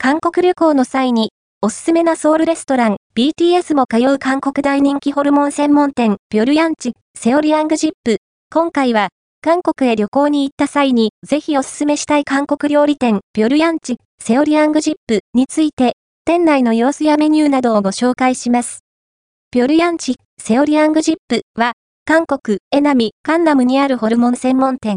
韓国旅行の際に、おすすめなソウルレストラン、BTS も通う韓国大人気ホルモン専門店、ピョルヤンチ、セオリアングジップ。今回は、韓国へ旅行に行った際に、ぜひおすすめしたい韓国料理店、ピョルヤンチ、セオリアングジップについて、店内の様子やメニューなどをご紹介します。ピョルヤンチ、セオリアングジップは、韓国、エナミ、カンナムにあるホルモン専門店。